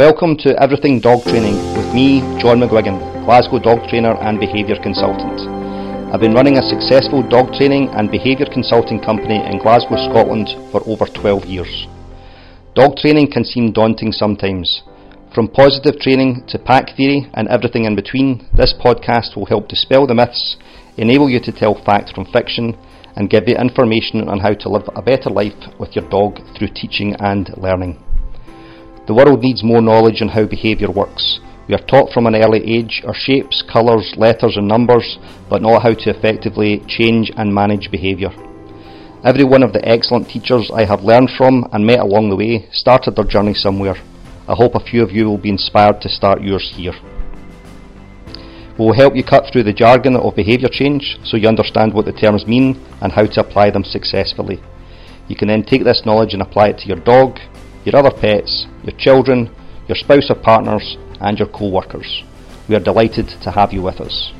Welcome to Everything Dog Training with me, John McGuigan, Glasgow dog trainer and behaviour consultant. I've been running a successful dog training and behaviour consulting company in Glasgow, Scotland for over 12 years. Dog training can seem daunting sometimes. From positive training to pack theory and everything in between, this podcast will help dispel the myths, enable you to tell fact from fiction, and give you information on how to live a better life with your dog through teaching and learning. The world needs more knowledge on how behaviour works. We are taught from an early age our shapes, colours, letters, and numbers, but not how to effectively change and manage behaviour. Every one of the excellent teachers I have learned from and met along the way started their journey somewhere. I hope a few of you will be inspired to start yours here. We will help you cut through the jargon of behaviour change so you understand what the terms mean and how to apply them successfully. You can then take this knowledge and apply it to your dog, your other pets, your children, your spouse or partners, and your co workers. We are delighted to have you with us.